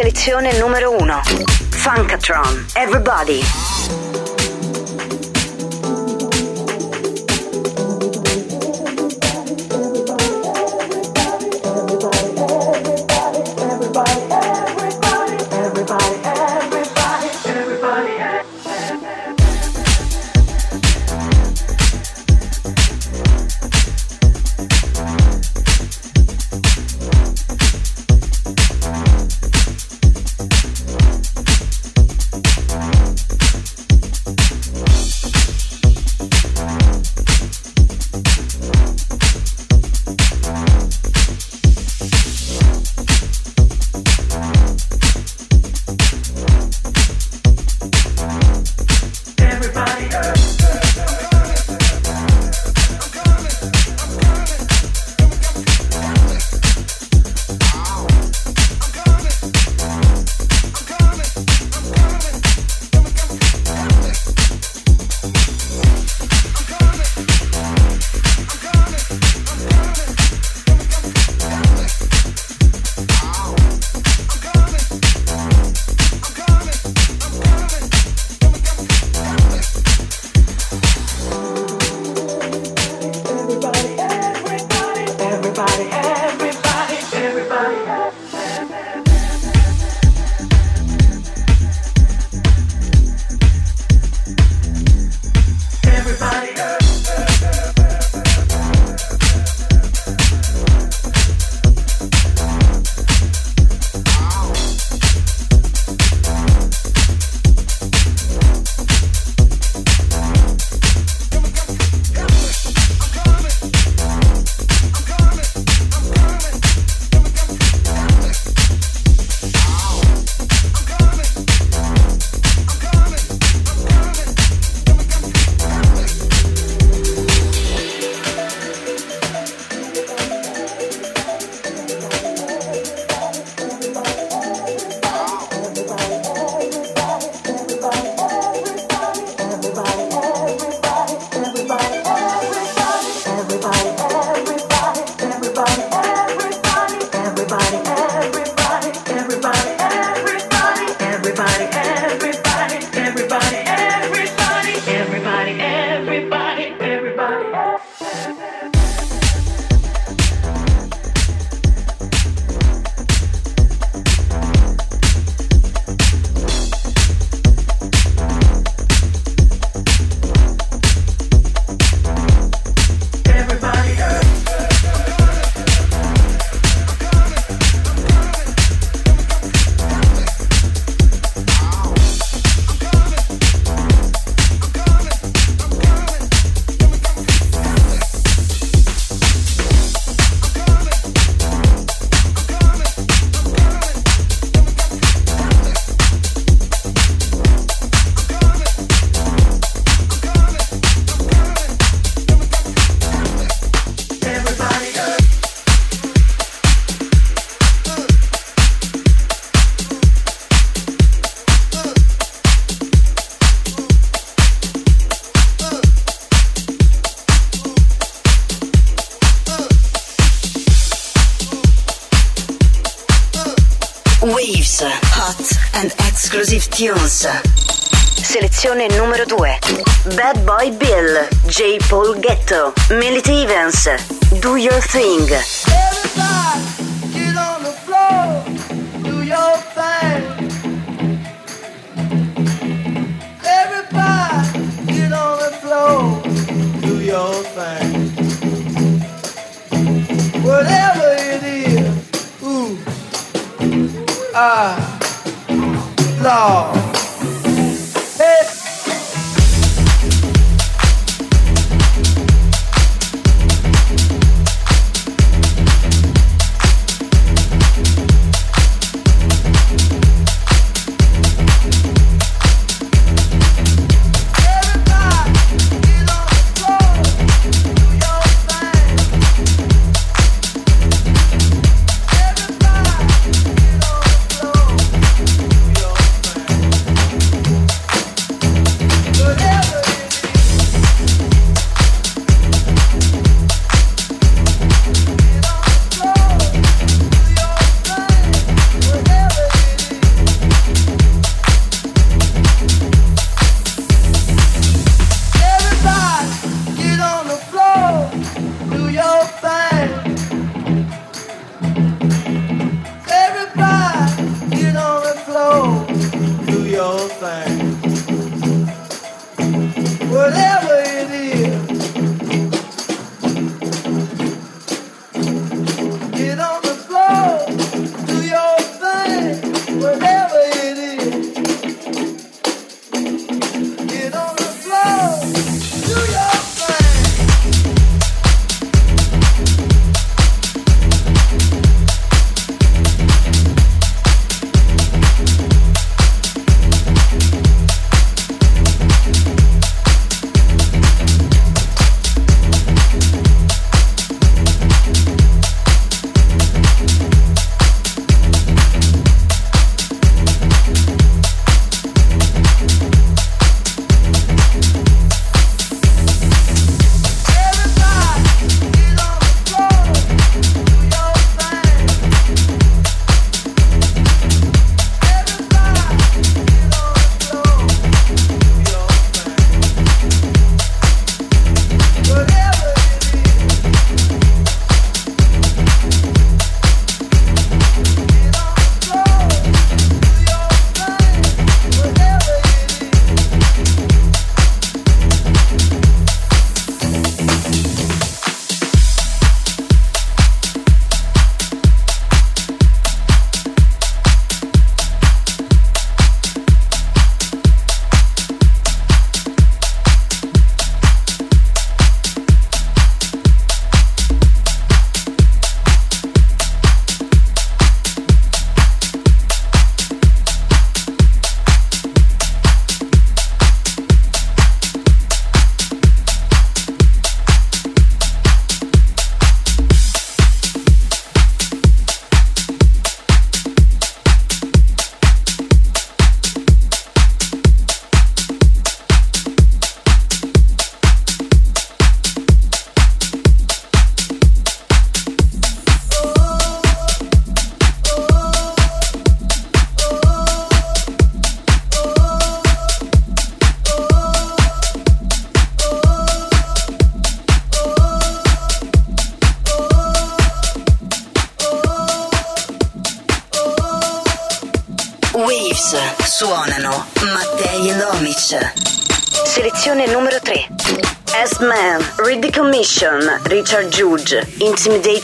Selezione numero 1. Funkatron. Everybody. Selezione numero 2. Bad Boy Bill, J. Paul Ghetto, Millie Evans, Do Your Thing. Everybody, get on the floor, do your thing. Everybody, get on the floor, do your thing. Whatever it is, ooh, ah. Lord.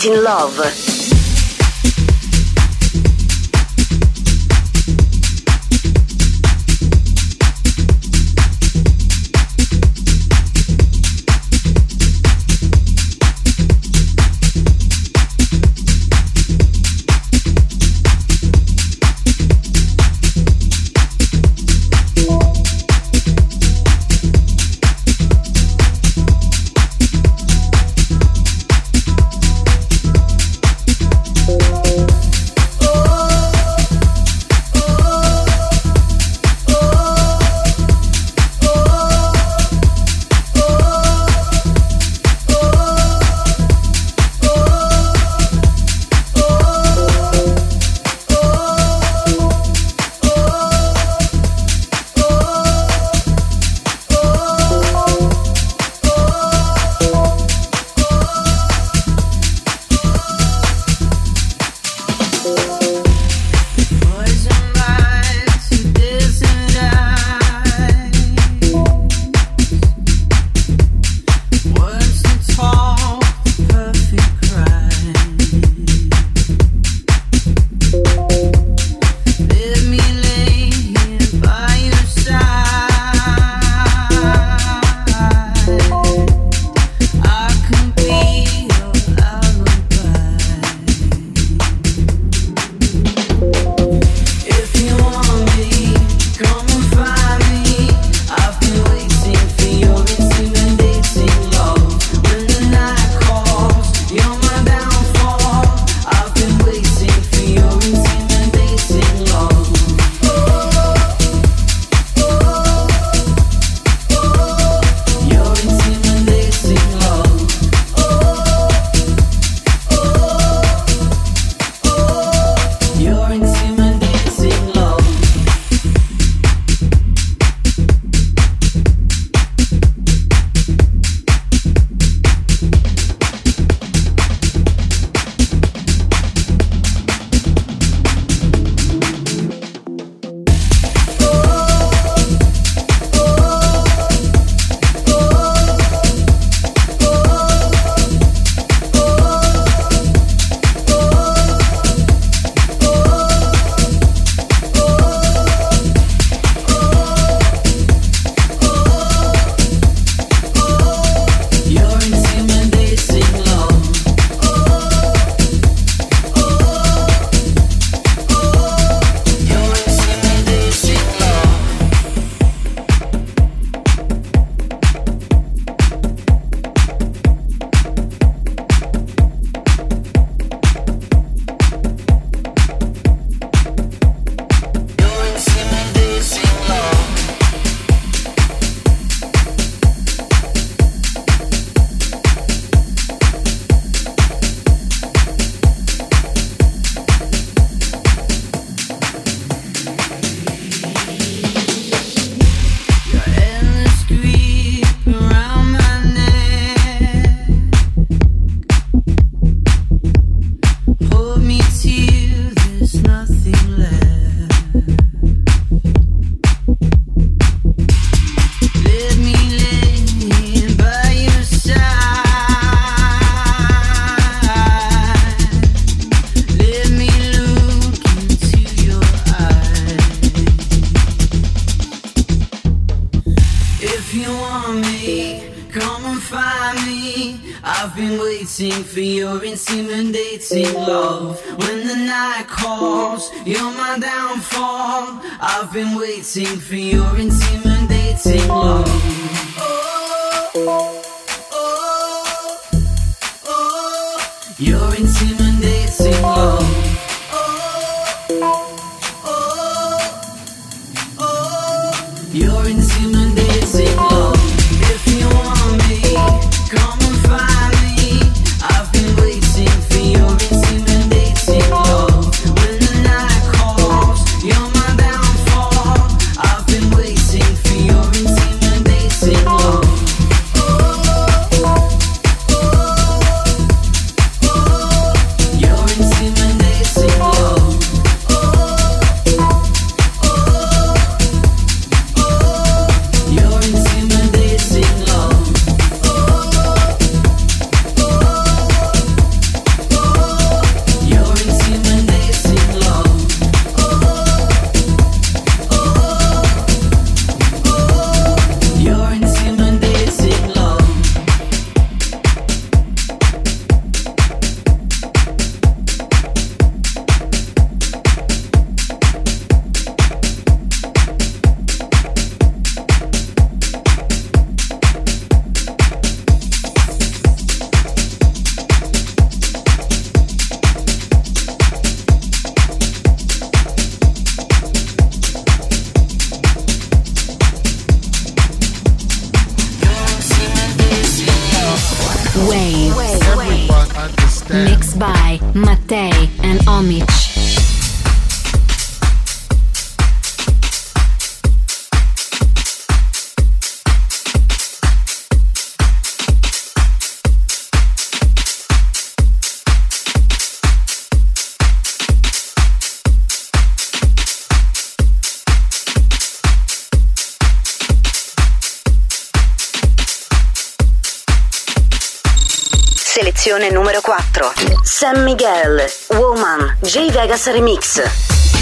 in love. hating love. When the night calls, you're my downfall. I've been waiting for your intimidating love. Selezione numero 4. San Miguel, Woman, J Vegas Remix.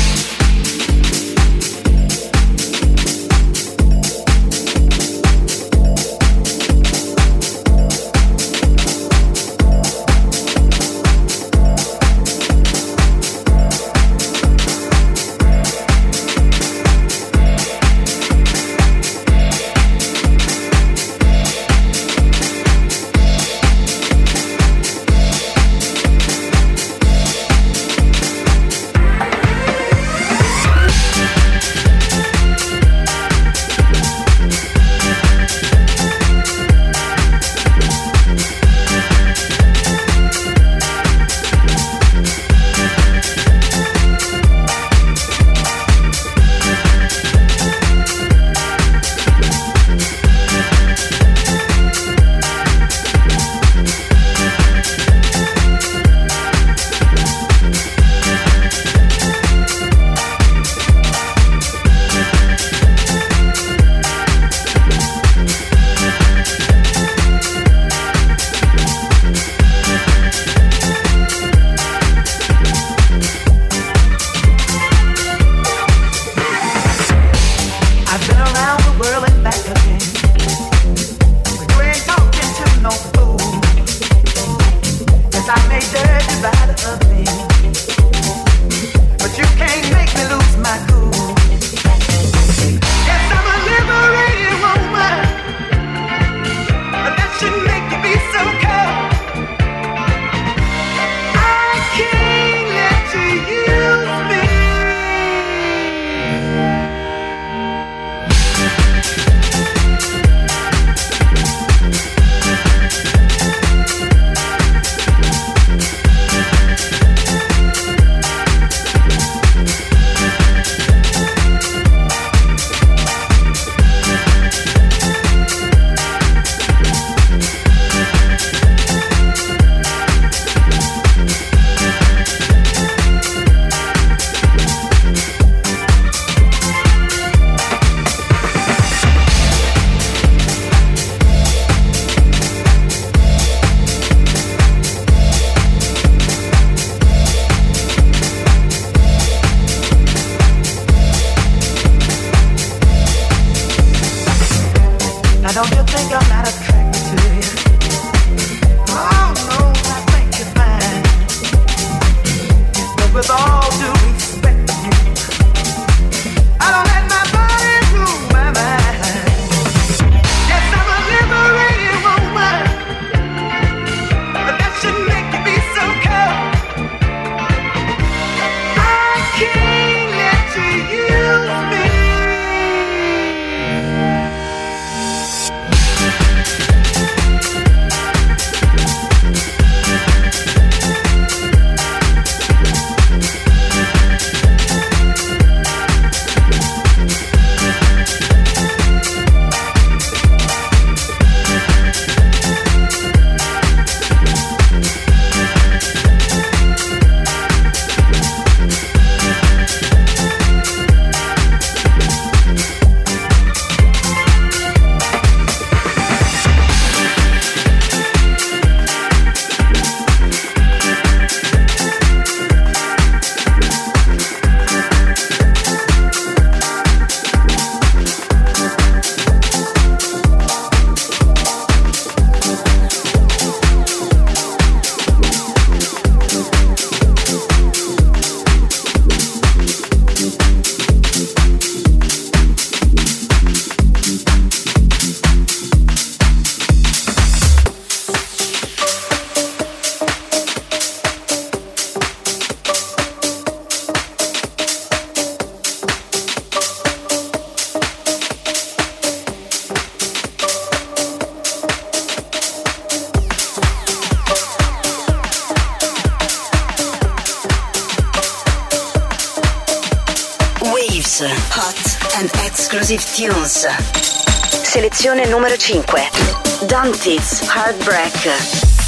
Selezione numero 5. Dante's Heartbreak.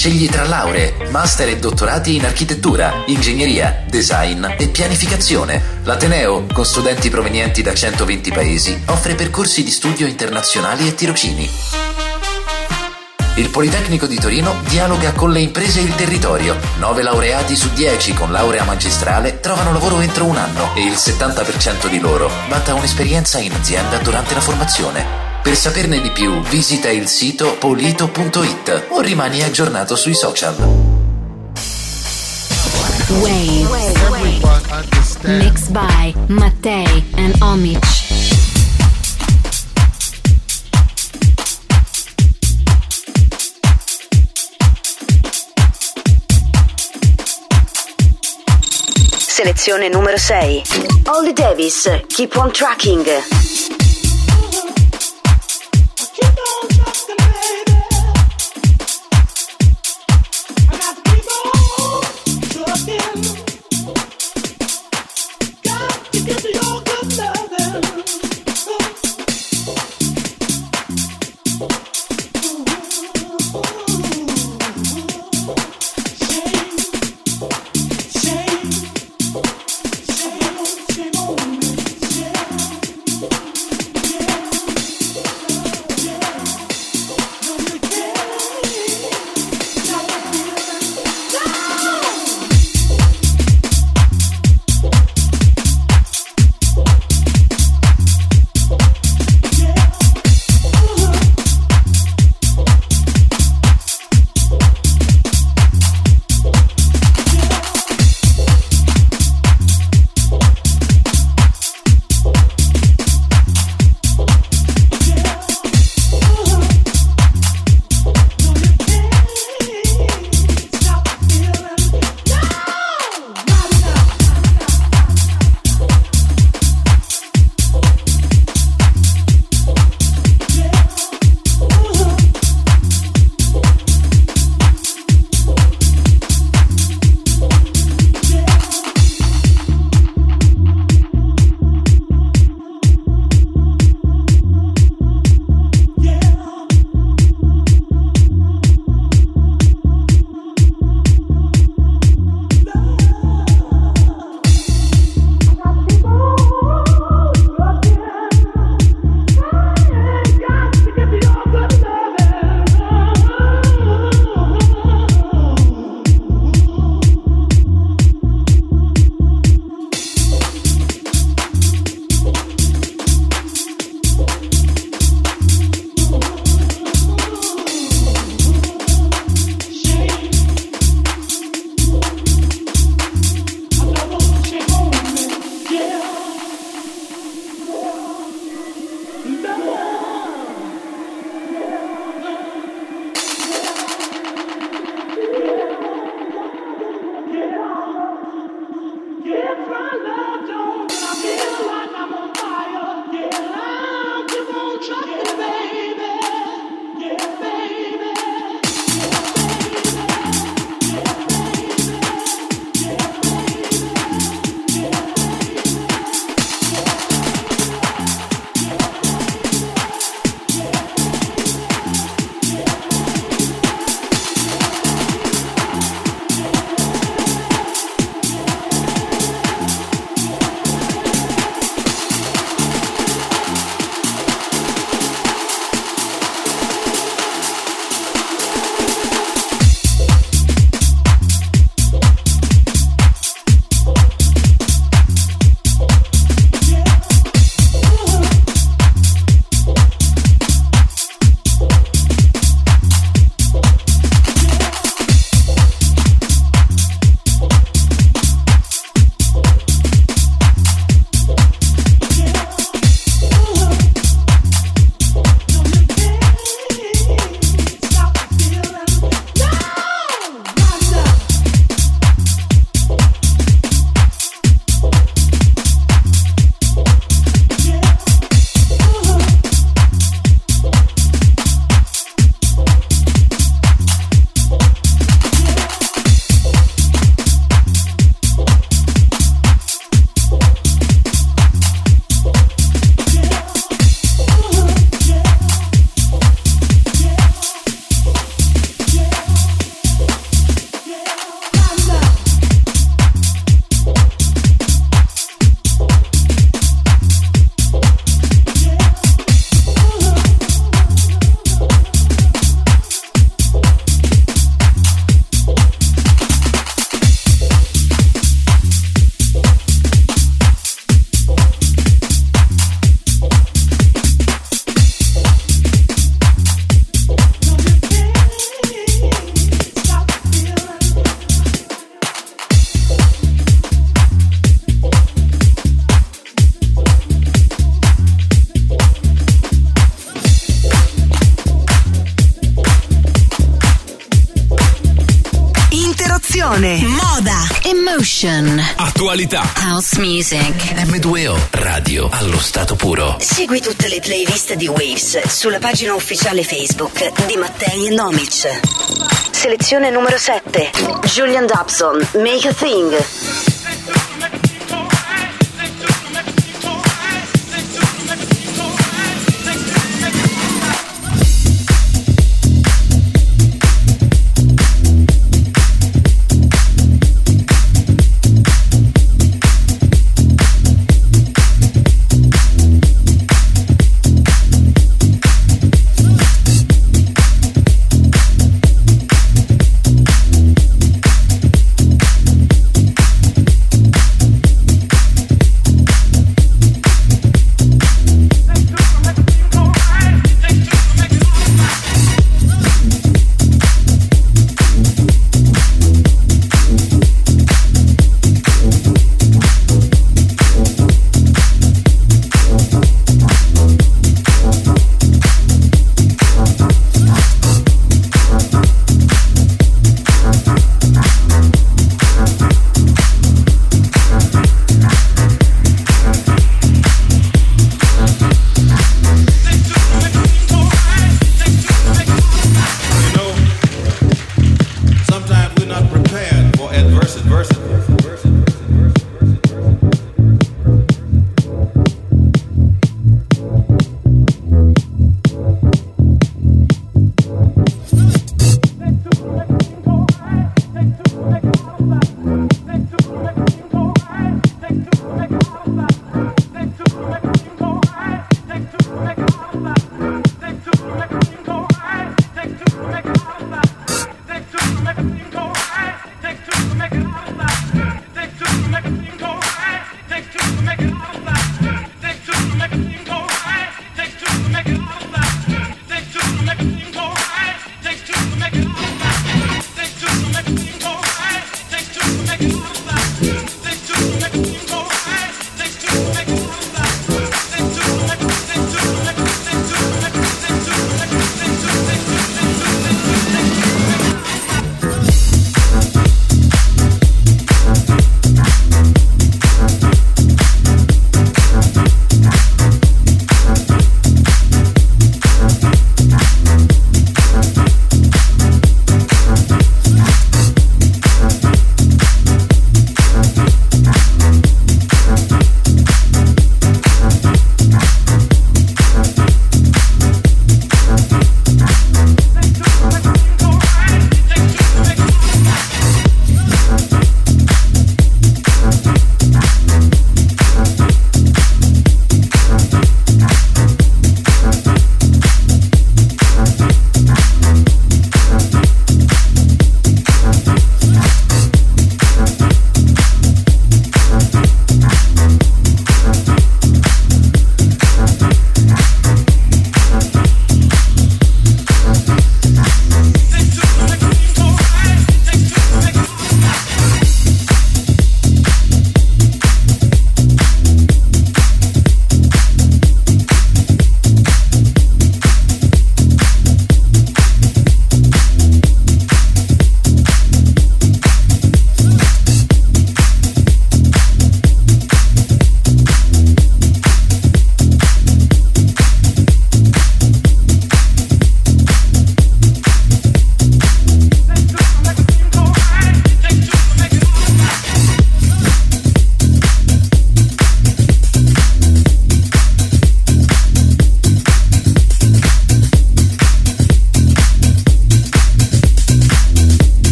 Scegli tra lauree, master e dottorati in architettura, ingegneria, design e pianificazione. L'Ateneo, con studenti provenienti da 120 paesi, offre percorsi di studio internazionali e tirocini. Il Politecnico di Torino dialoga con le imprese e il territorio. 9 laureati su 10 con laurea magistrale trovano lavoro entro un anno e il 70% di loro vanta un'esperienza in azienda durante la formazione. Per saperne di più visita il sito polito.it o rimani aggiornato sui social. Wave. Mixed by Mattei and Omich. Selezione numero 6. Holly Davis, Keep on Tracking. Emotion. Attualità. House music. M2O Radio allo stato puro. Segui tutte le playlist di Waves sulla pagina ufficiale Facebook di Mattei e Nomic. Selezione numero 7. Julian Dobson, Make a Thing.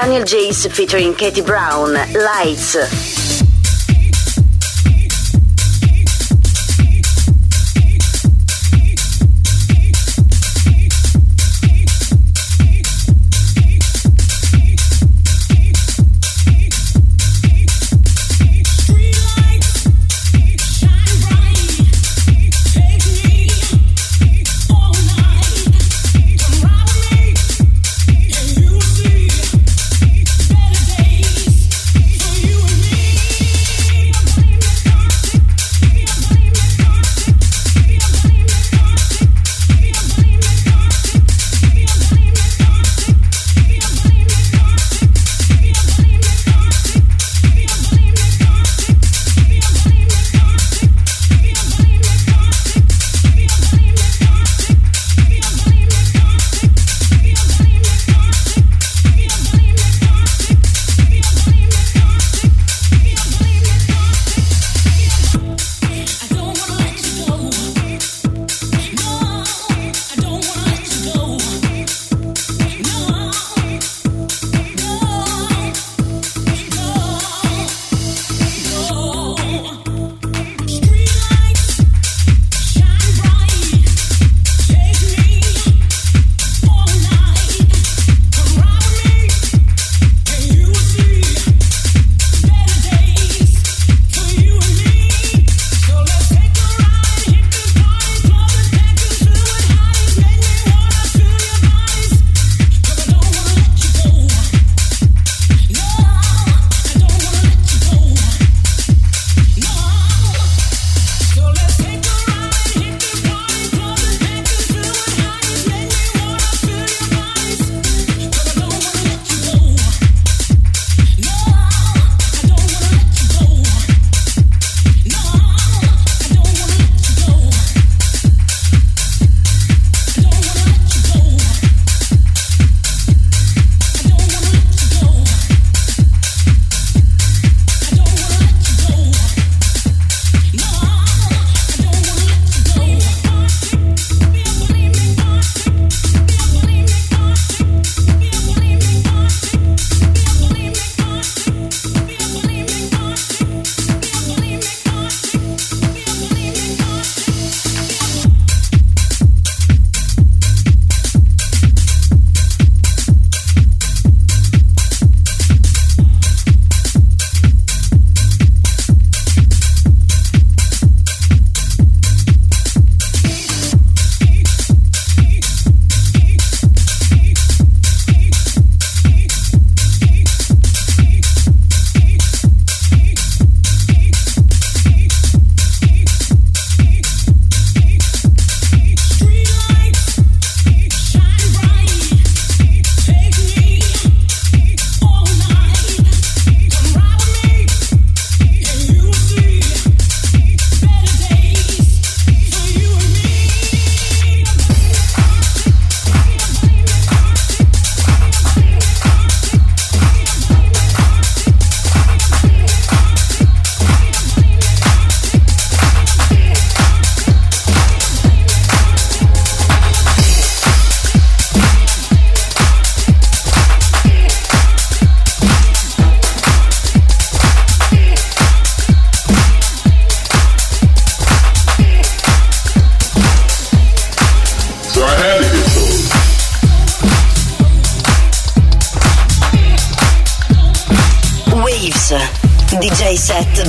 Daniel Jace featuring Katie Brown, Lights.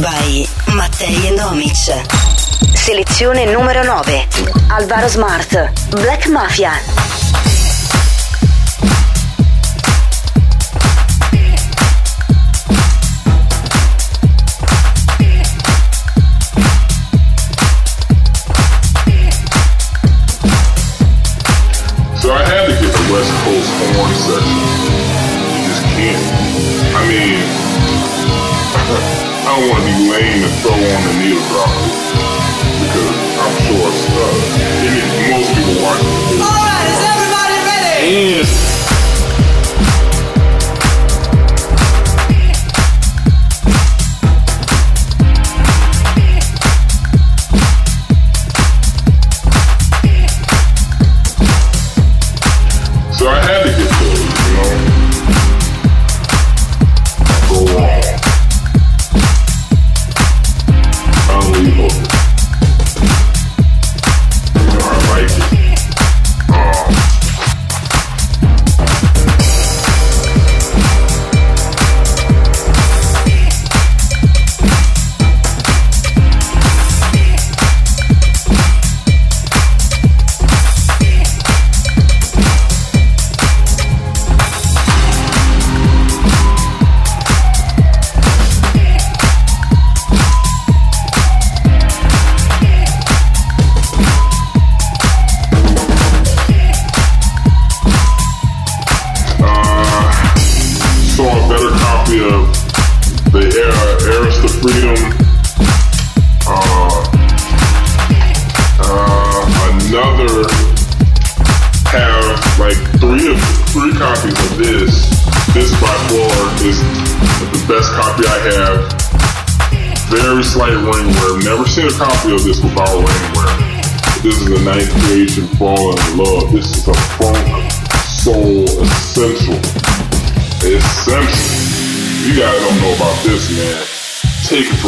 by Mattei Nomic. Selezione numero 9. Alvaro Smart. Black Mafia.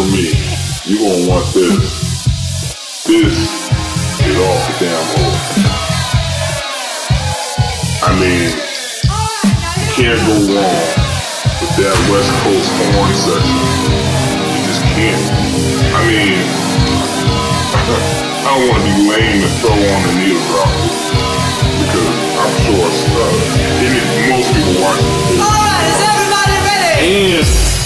for me. You gonna want this. This is all, the damn hole. I mean, you can't go wrong with that West Coast horn section. You just can't. I mean, I don't want to be lame and throw on the needle drop because I'm sure it's, uh, it, most people watch. Alright, is everybody ready? And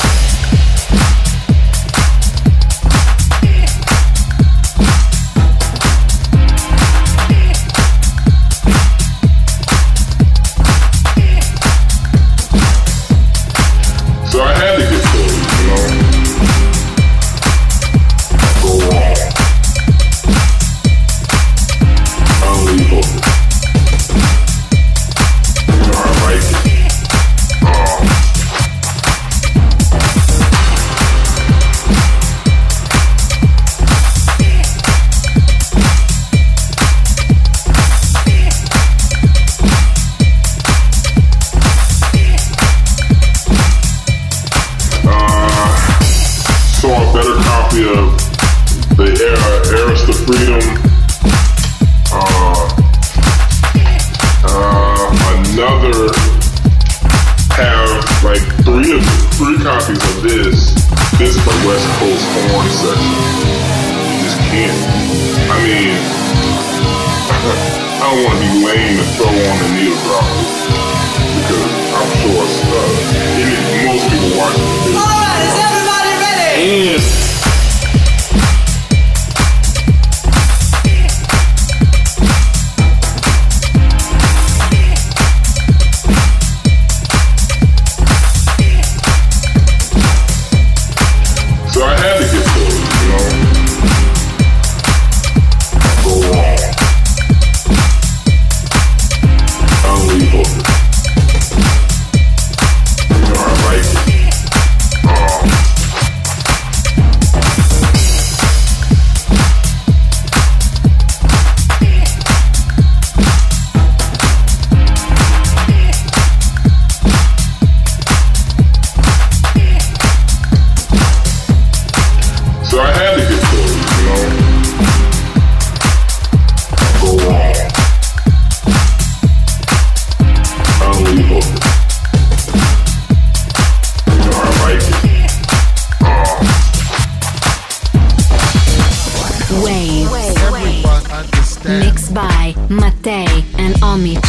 Mattei and Omic.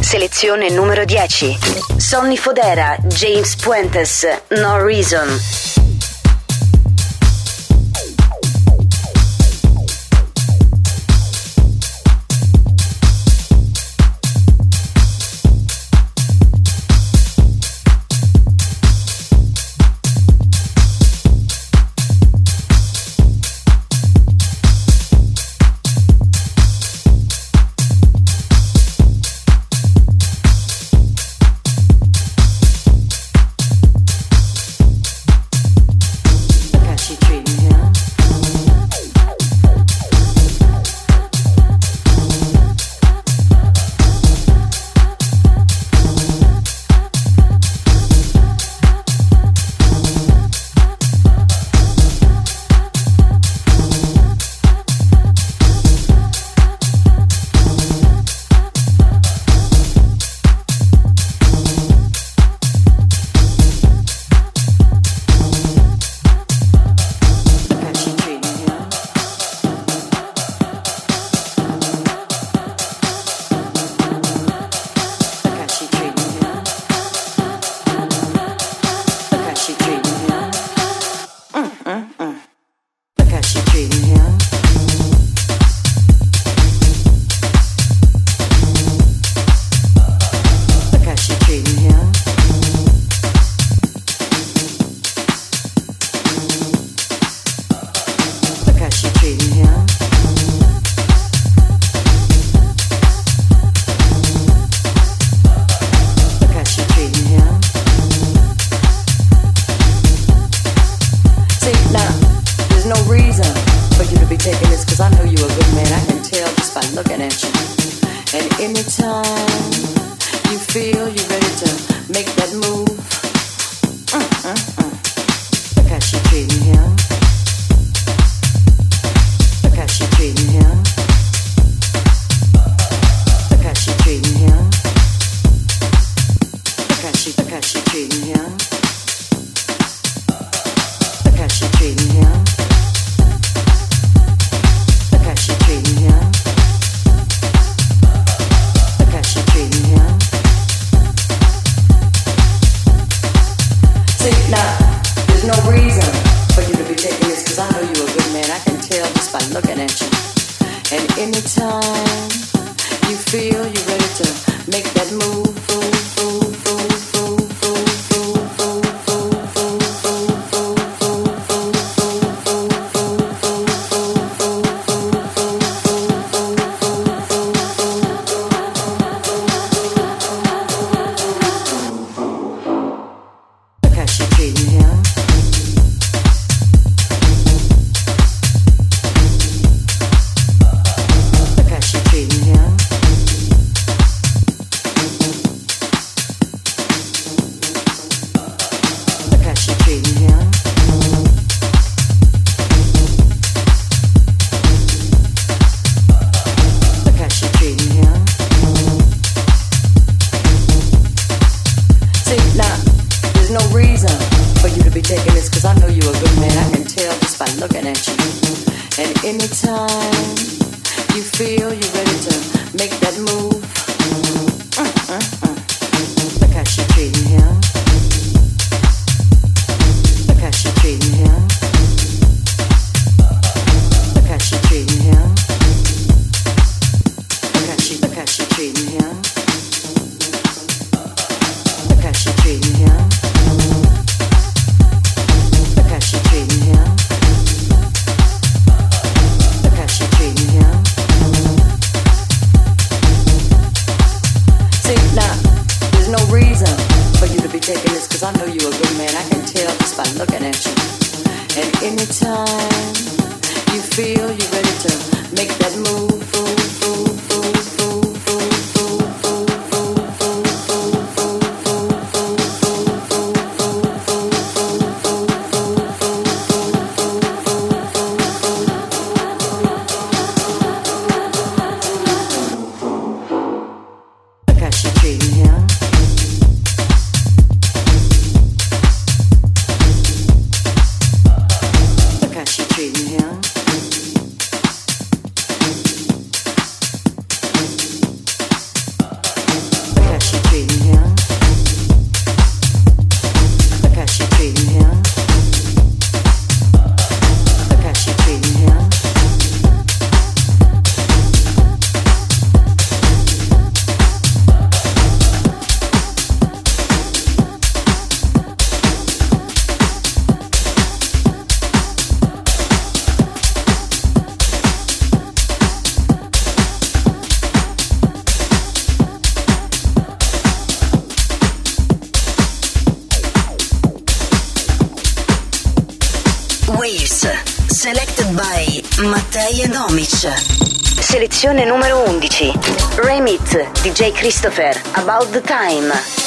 Selezione numero 10. Sonny Fodera, James Puentes, No Reason. she. Selezione numero 11. Remit DJ Christopher About the Time.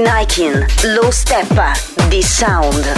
Martin Aikin, Low Steppa, The Sound.